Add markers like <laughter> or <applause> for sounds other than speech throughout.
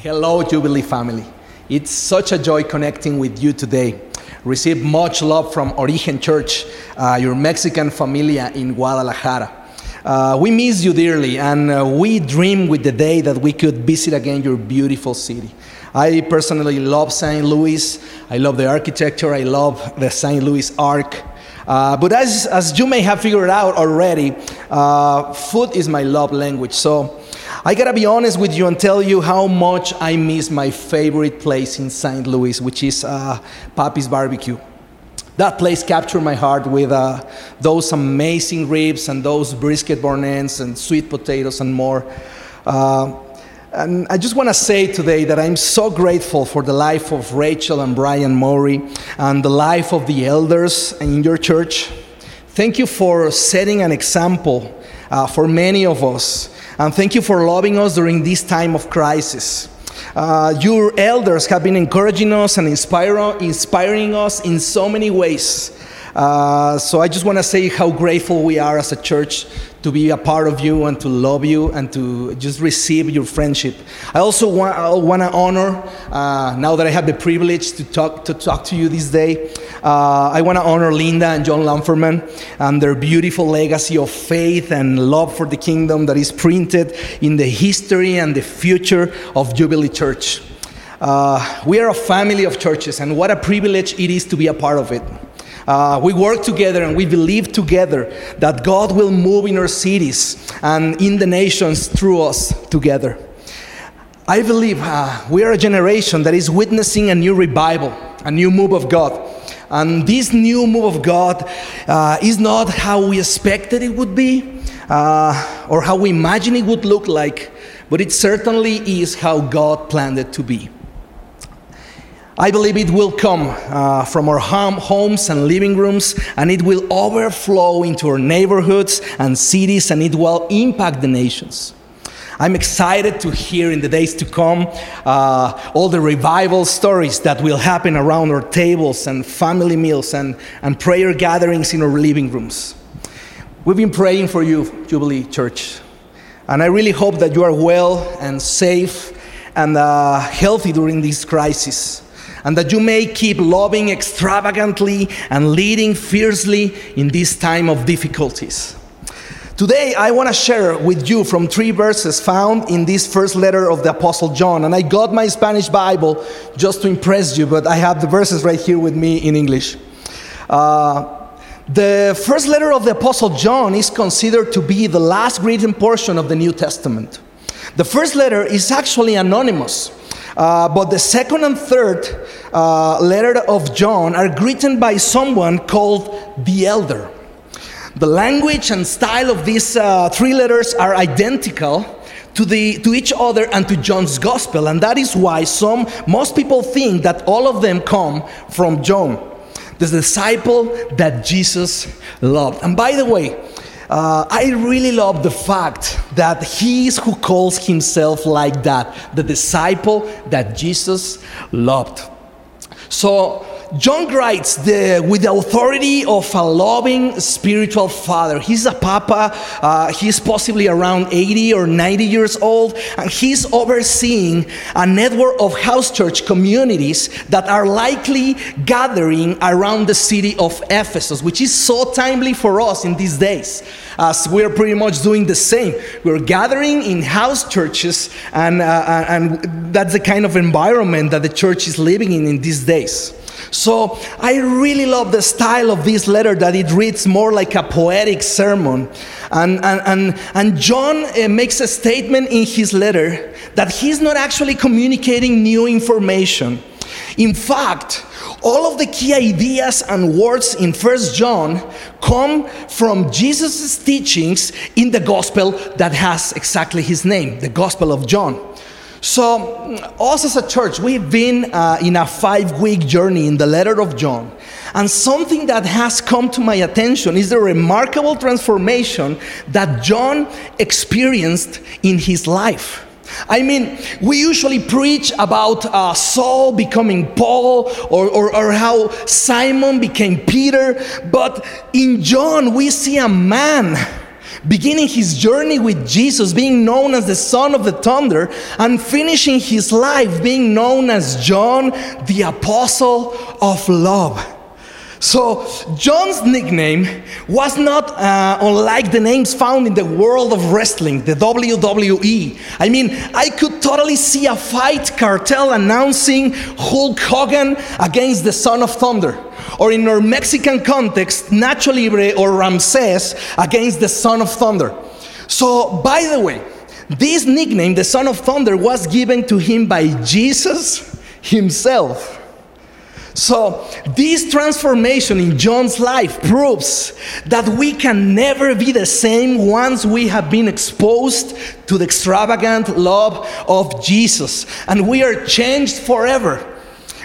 Hello, Jubilee family. It's such a joy connecting with you today. Receive much love from Origen Church, uh, your Mexican familia in Guadalajara. Uh, we miss you dearly, and uh, we dream with the day that we could visit again your beautiful city. I personally love St. Louis. I love the architecture. I love the St. Louis Arch. Uh, but as, as you may have figured out already, uh, food is my love language. So I gotta be honest with you and tell you how much I miss my favorite place in St. Louis, which is uh, Pappy's Barbecue. That place captured my heart with uh, those amazing ribs and those brisket burn ends and sweet potatoes and more. Uh, and I just want to say today that I'm so grateful for the life of Rachel and Brian Murray and the life of the elders in your church. Thank you for setting an example uh, for many of us. And thank you for loving us during this time of crisis. Uh, your elders have been encouraging us and inspire, inspiring us in so many ways. Uh, so I just want to say how grateful we are as a church to be a part of you and to love you and to just receive your friendship. I also want, to honor, uh, now that I have the privilege to talk to, talk to you this day, uh, I want to honor Linda and John Lamferman and their beautiful legacy of faith and love for the kingdom that is printed in the history and the future of Jubilee Church. Uh, we are a family of churches, and what a privilege it is to be a part of it. Uh, we work together and we believe together that God will move in our cities and in the nations through us together. I believe uh, we are a generation that is witnessing a new revival, a new move of God. And this new move of God uh, is not how we expected it would be uh, or how we imagine it would look like, but it certainly is how God planned it to be. I believe it will come uh, from our home, homes and living rooms, and it will overflow into our neighborhoods and cities, and it will impact the nations. I'm excited to hear in the days to come uh, all the revival stories that will happen around our tables and family meals and, and prayer gatherings in our living rooms. We've been praying for you, Jubilee Church, and I really hope that you are well and safe and uh, healthy during this crisis and that you may keep loving extravagantly and leading fiercely in this time of difficulties. Today, I want to share with you from three verses found in this first letter of the Apostle John. And I got my Spanish Bible just to impress you, but I have the verses right here with me in English. Uh, the first letter of the Apostle John is considered to be the last written portion of the New Testament. The first letter is actually anonymous. Uh, but the second and third uh, letter of John are written by someone called the elder. The language and style of these uh, three letters are identical to, the, to each other and to John's gospel, and that is why some most people think that all of them come from John, the disciple that Jesus loved. And by the way, uh, I really love the fact that he is who calls himself like that, the disciple that Jesus loved. So, John writes the, with the authority of a loving spiritual father. He's a papa, uh, he's possibly around 80 or 90 years old, and he's overseeing a network of house church communities that are likely gathering around the city of Ephesus, which is so timely for us in these days as we're pretty much doing the same. We're gathering in house churches, and, uh, and that's the kind of environment that the church is living in in these days. So I really love the style of this letter that it reads more like a poetic sermon. And, and, and, and John uh, makes a statement in his letter that he's not actually communicating new information. In fact, all of the key ideas and words in First John come from Jesus' teachings in the gospel that has exactly his name, the Gospel of John. So, us as a church, we've been uh, in a five week journey in the letter of John. And something that has come to my attention is the remarkable transformation that John experienced in his life. I mean, we usually preach about uh, Saul becoming Paul or, or, or, how Simon became Peter, but in John, we see a man beginning his journey with Jesus, being known as the Son of the Thunder, and finishing his life being known as John, the Apostle of Love. So, John's nickname was not uh, unlike the names found in the world of wrestling, the WWE. I mean, I could totally see a fight cartel announcing Hulk Hogan against the Son of Thunder. Or in our Mexican context, Nacho Libre or Ramses against the Son of Thunder. So, by the way, this nickname, the Son of Thunder, was given to him by Jesus himself. So, this transformation in John's life proves that we can never be the same once we have been exposed to the extravagant love of Jesus. And we are changed forever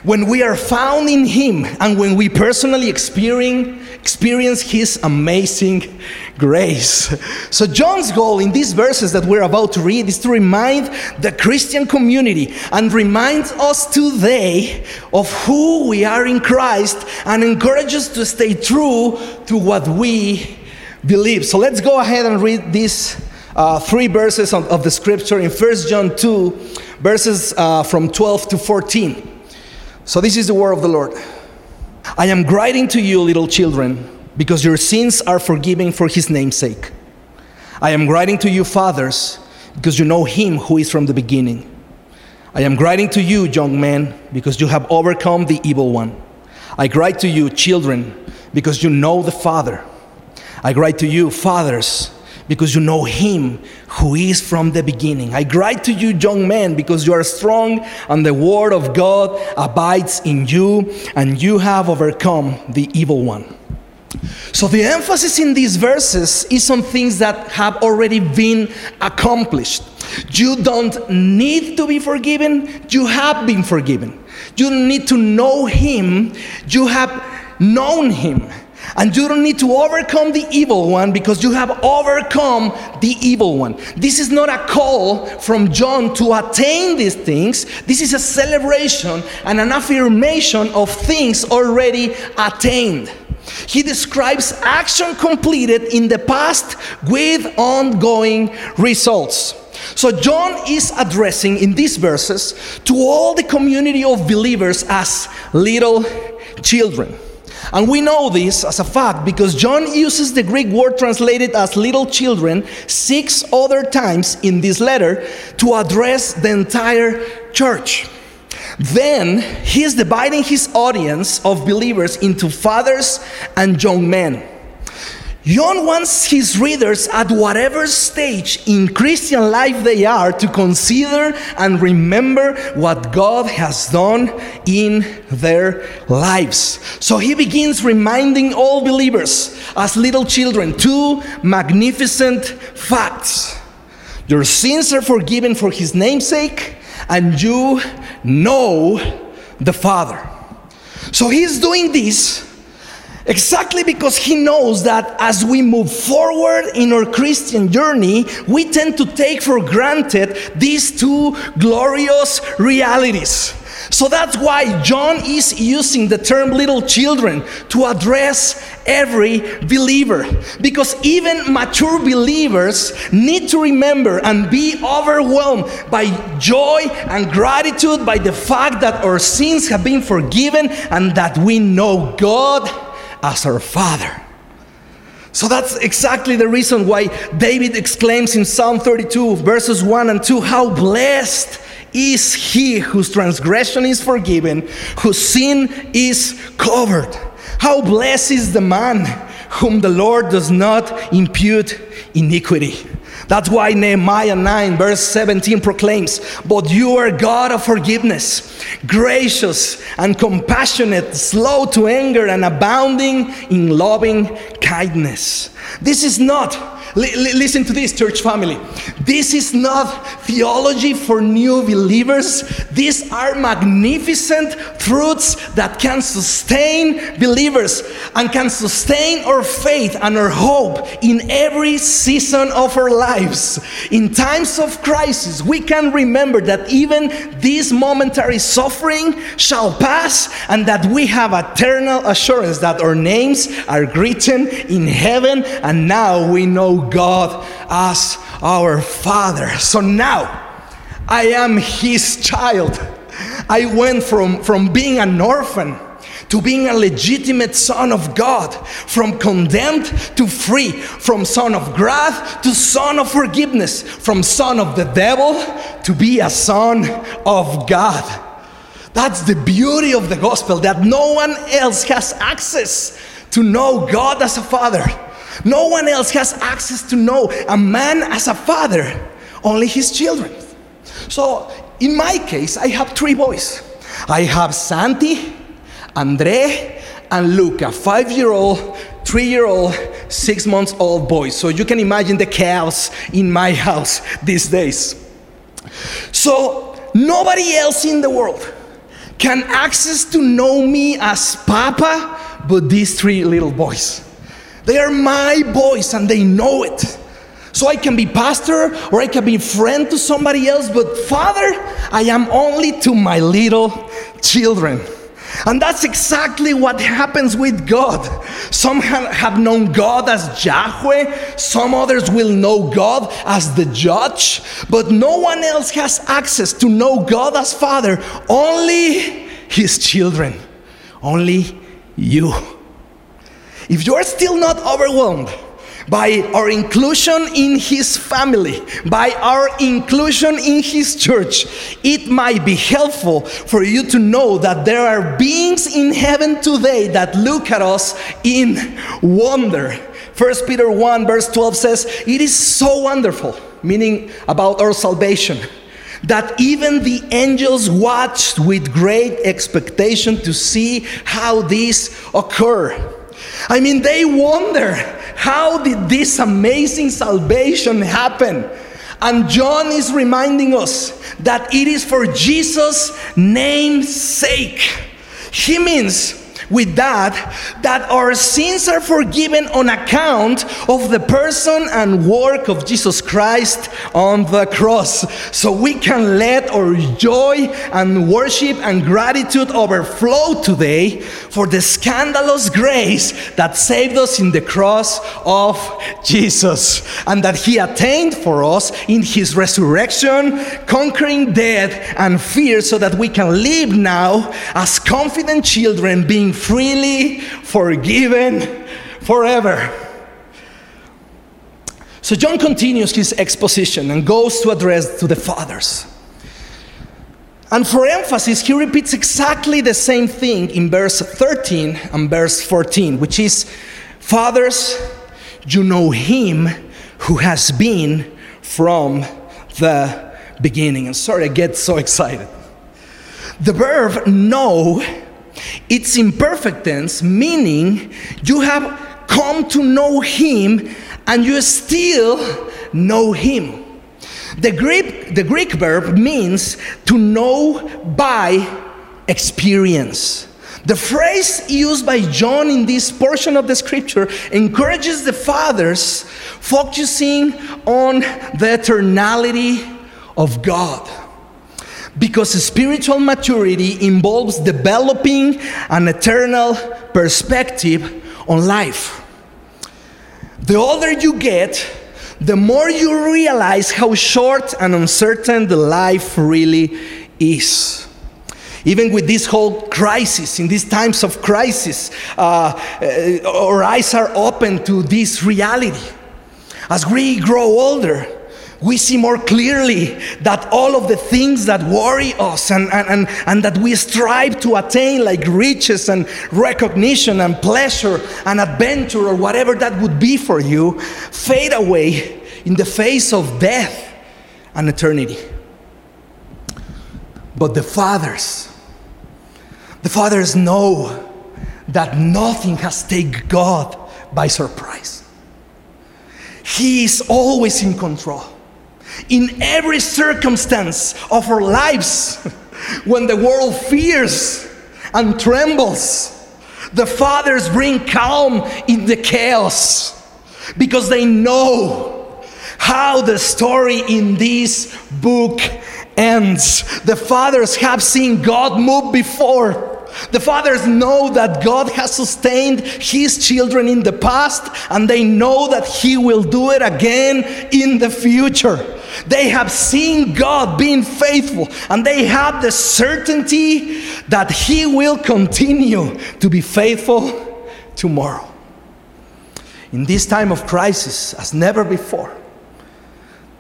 when we are found in Him and when we personally experience, experience His amazing grace. So, John's goal in these verses that we're about to read is to remind the Christian community and remind us today of who we are in Christ and encourage us to stay true to what we believe. So, let's go ahead and read these uh, three verses of, of, the scripture in 1 John 2, verses uh, from 12 to 14. So, this is the word of the Lord. I am writing to you, little children because your sins are forgiven for his name's sake. I am writing to you, fathers, because you know him who is from the beginning. I am writing to you, young men, because you have overcome the evil one. I write to you, children, because you know the Father. I write to you, fathers, because you know him who is from the beginning. I write to you, young men, because you are strong and the word of God abides in you, and you have overcome the evil one. So the emphasis in these verses is on things that have already been accomplished. You don't need to be forgiven, you have been forgiven. You need to know Him, you have known Him. And you don't need to overcome the evil one because you have overcome the evil one. This is not a call from John to attain these things. This is a celebration and an affirmation of things already attained. He describes action completed in the past with ongoing results. So, John is addressing in these verses to all the community of believers as little children. And we know this as a fact because John uses the Greek word translated as little children six other times in this letter to address the entire church. Then he is dividing his audience of believers into fathers and young men. John wants his readers at whatever stage in Christian life they are to consider and remember what God has done in their lives. So he begins reminding all believers as little children two magnificent facts. Your sins are forgiven for his namesake and you know the Father. So he's doing this exactly because he knows that as we move forward in our Christian journey, we tend to take for granted these two glorious realities. So that's why John is using the term little children to address every believer. Because even mature believers need to remember and be overwhelmed by joy and gratitude by the fact that our sins have been forgiven and that we know God as our Father. So that's exactly the reason why David exclaims in Psalm 32, verses 1 and 2 How blessed is he whose transgression is forgiven, whose sin is covered. How blessed is the man whom the Lord does not impute iniquity. That's why Nehemiah 9, verse 17 proclaims, But you are God of forgiveness, gracious and compassionate, slow to anger, and abounding in loving kindness. This is not listen to this, church family. This is not theology for new believers. These are magnificent truths that can sustain believers and can sustain our faith and our hope in every season of our lives. In times of crisis, we can remember that even this momentary suffering shall pass and that we have eternal assurance that our names are written in heaven and now we know God as our Father. So now I am His child. I went from, from being an orphan to being a legitimate son of God, from condemned to free, from son of wrath to son of forgiveness, from son of the devil to be a son of God. That's the beauty of the gospel that no one else has access to know God as a father. No one else has access to know a man as a father, only his children. So, in my case, I have three boys. I have Santi, Andre and Luca, five year old, three year old, six months old boys. So you can imagine the chaos in my <laughs> house these days. So nobody else in the world can access to know me as Papa but these three little boys. They are my boys and they know it. So I can be pastor or I can be friend to somebody else, but father, I am only to my little children. And that's exactly what happens with God. Some have known God as Yahweh, some others will know God as the judge, but no one else has access to know God as Father, only His children, only you. If you're still not overwhelmed, by our inclusion in his family, by our inclusion in his church, it might be helpful for you to know that there are beings in heaven today that look at us in wonder. 1 Peter 1, verse 12 says, It is so wonderful, meaning about our salvation, that even the angels watched with great expectation to see how this occur. I mean, they wonder how did this amazing salvation happen? And John is reminding us that it is for Jesus' name's sake. He means with that that our sins are forgiven on account of the person and work of Jesus Christ on the cross. So we can let our joy and worship and gratitude overflow today for the scandalous grace that saved us in the cross of Jesus and that He attained for us in His resurrection, conquering death and fear so that we can live now as confident children being freely forgiven forever. So John continues his exposition and goes to address to the fathers. And for emphasis, he repeats exactly the same thing in verse 13 and verse 14, which is Fathers, you know him who has been from the beginning. And sorry, I get so excited. The verb know it's imperfect tense, meaning you have come to know Him and you still know Him. The Greek, the Greek verb means to know by experience. The phrase used by John in this portion of the scripture encourages the fathers focusing on the eternality of God because spiritual maturity involves developing an eternal perspective on life. The older you get, the more you realize how short and uncertain the life really is. Even with this whole crisis, in these times of crisis, uh, uh our eyes are open to this reality. As we grow older, we see more clearly that all of the things that worry us and, and, and, and, that we strive to attain, like riches and recognition and pleasure and adventure or whatever that would be for you, fade away in the face of death and eternity. But the fathers, the fathers know that nothing has taken God by surprise. He is always in control in every circumstance of our lives, <laughs> when the world fears and trembles, the fathers bring calm in the chaos because they know how the story in this book ends. The fathers have seen God move before. The fathers know that God has sustained his children in the past and they know that he will do it again in the future. They have seen God being faithful and they have the certainty that he will continue to be faithful tomorrow. In this time of crisis, as never before,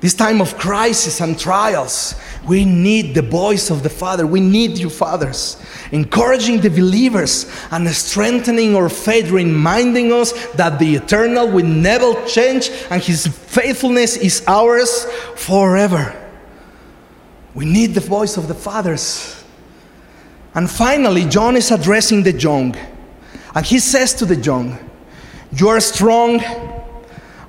this time of crisis and trials, we need the voice of the Father. We need you, fathers, encouraging the believers and strengthening our faith, reminding us that the eternal will never change and His faithfulness is ours forever. We need the voice of the fathers. And finally, John is addressing the young. And he says to the young, You are strong,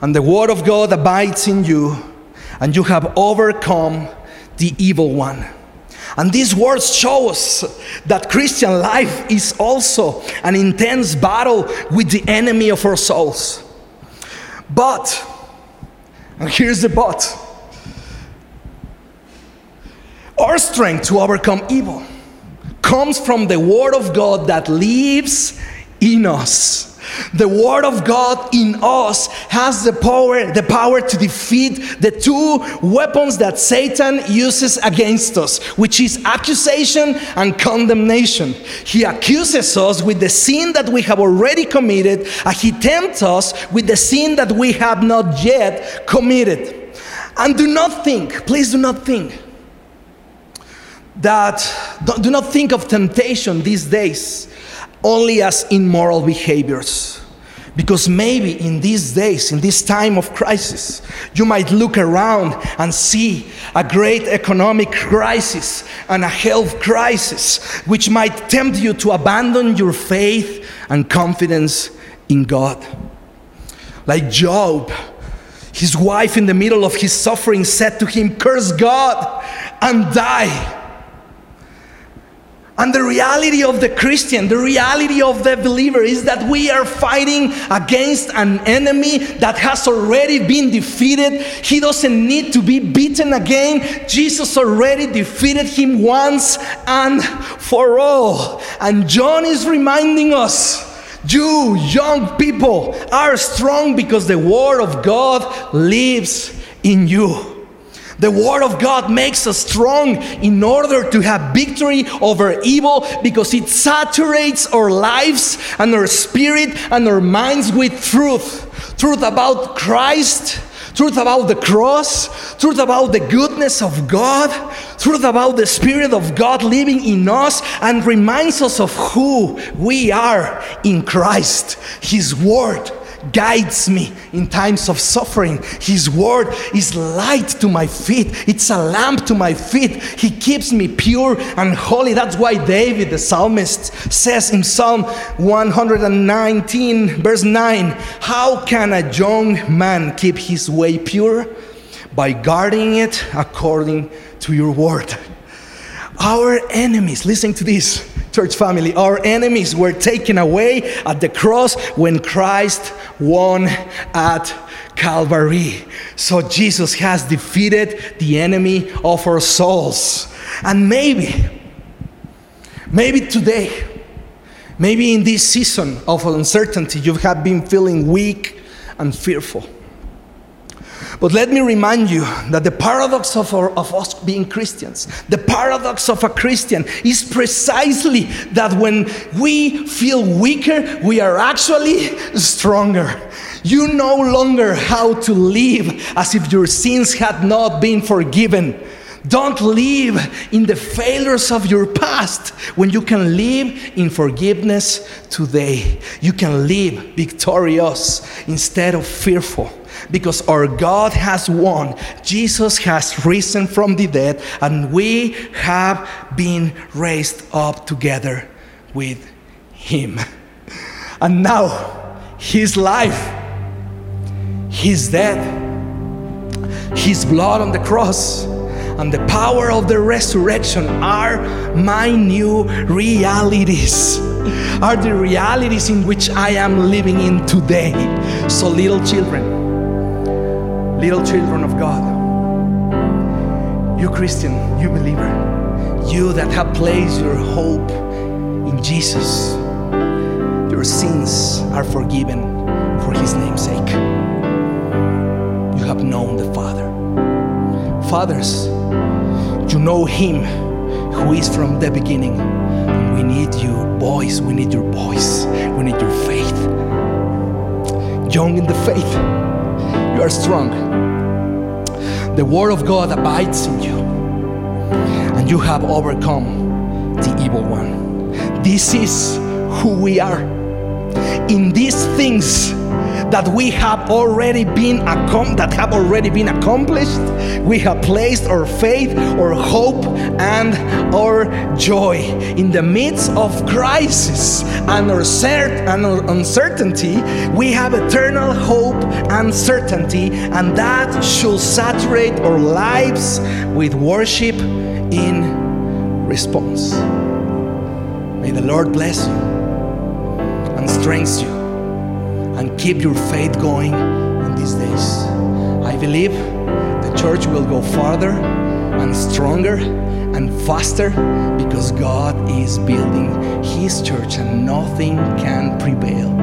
and the word of God abides in you, and you have overcome the evil one. And these words show us that Christian life is also an intense battle with the enemy of our souls. But, and here's the but, our strength to overcome evil comes from the Word of God that lives in us. The word of God in us has the power, the power to defeat the two weapons that Satan uses against us, which is accusation and condemnation. He accuses us with the sin that we have already committed, and he tempts us with the sin that we have not yet committed. And do not think, please do not think that do not think of temptation these days only as immoral behaviors. Because maybe in these days, in this time of crisis, you might look around and see a great economic crisis and a health crisis, which might tempt you to abandon your faith and confidence in God. Like Job, his wife, in the middle of his suffering, said to him, Curse God and die. And the reality of the Christian, the reality of the believer is that we are fighting against an enemy that has already been defeated. He doesn't need to be beaten again. Jesus already defeated him once and for all. And John is reminding us you young people are strong because the Word of God lives in you. The Word of God makes us strong in order to have victory over evil because it saturates our lives and our spirit and our minds with truth. Truth about Christ, truth about the cross, truth about the goodness of God, truth about the Spirit of God living in us and reminds us of who we are in Christ. His Word guides me in times of suffering. His word is light to my feet, it's a lamp to my feet. He keeps me pure and holy. That's why David, the psalmist, says in Psalm 119, verse 9 How can a young man keep his way pure? By guarding it according to your word. Our enemies, listen to this, church family, our enemies were taken away at the cross when Christ won at Calvary. So Jesus has defeated the enemy of our souls. And maybe, maybe today, maybe in this season of uncertainty, you have been feeling weak and fearful. But let me remind you that the paradox of, our, of us being Christians, the paradox of a Christian is precisely that when we feel weaker, we are actually stronger. You no longer how to live as if your sins had not been forgiven. Don't live in the failures of your past when you can live in forgiveness today. You can live victorious instead of fearful because our God has won. Jesus has risen from the dead, and we have been raised up together with Him. And now, His life, His death, His blood on the cross, and the power of the resurrection are my new realities. Are the realities in which I am living in today. So, little children, little children of God, you Christian, you believer, you that have placed your hope in Jesus, your sins are forgiven for his name's sake. You have known the Father. Fathers, you know him who is from the beginning. And we need you, boys. We need your voice. We need your faith. Young in the faith, you are strong. The word of God abides in you, and you have overcome the evil one. This is who we are. In these things, that we have already been accom- that have already been accomplished. We have placed our faith our hope and our joy in the midst of crisis and our, cert- and our uncertainty. We have eternal hope and certainty and that should saturate our lives with worship in response. May the lord bless you and strengthen you and keep your faith going in these days. I believe the church will go farther and stronger and faster because God is building His church and nothing can prevail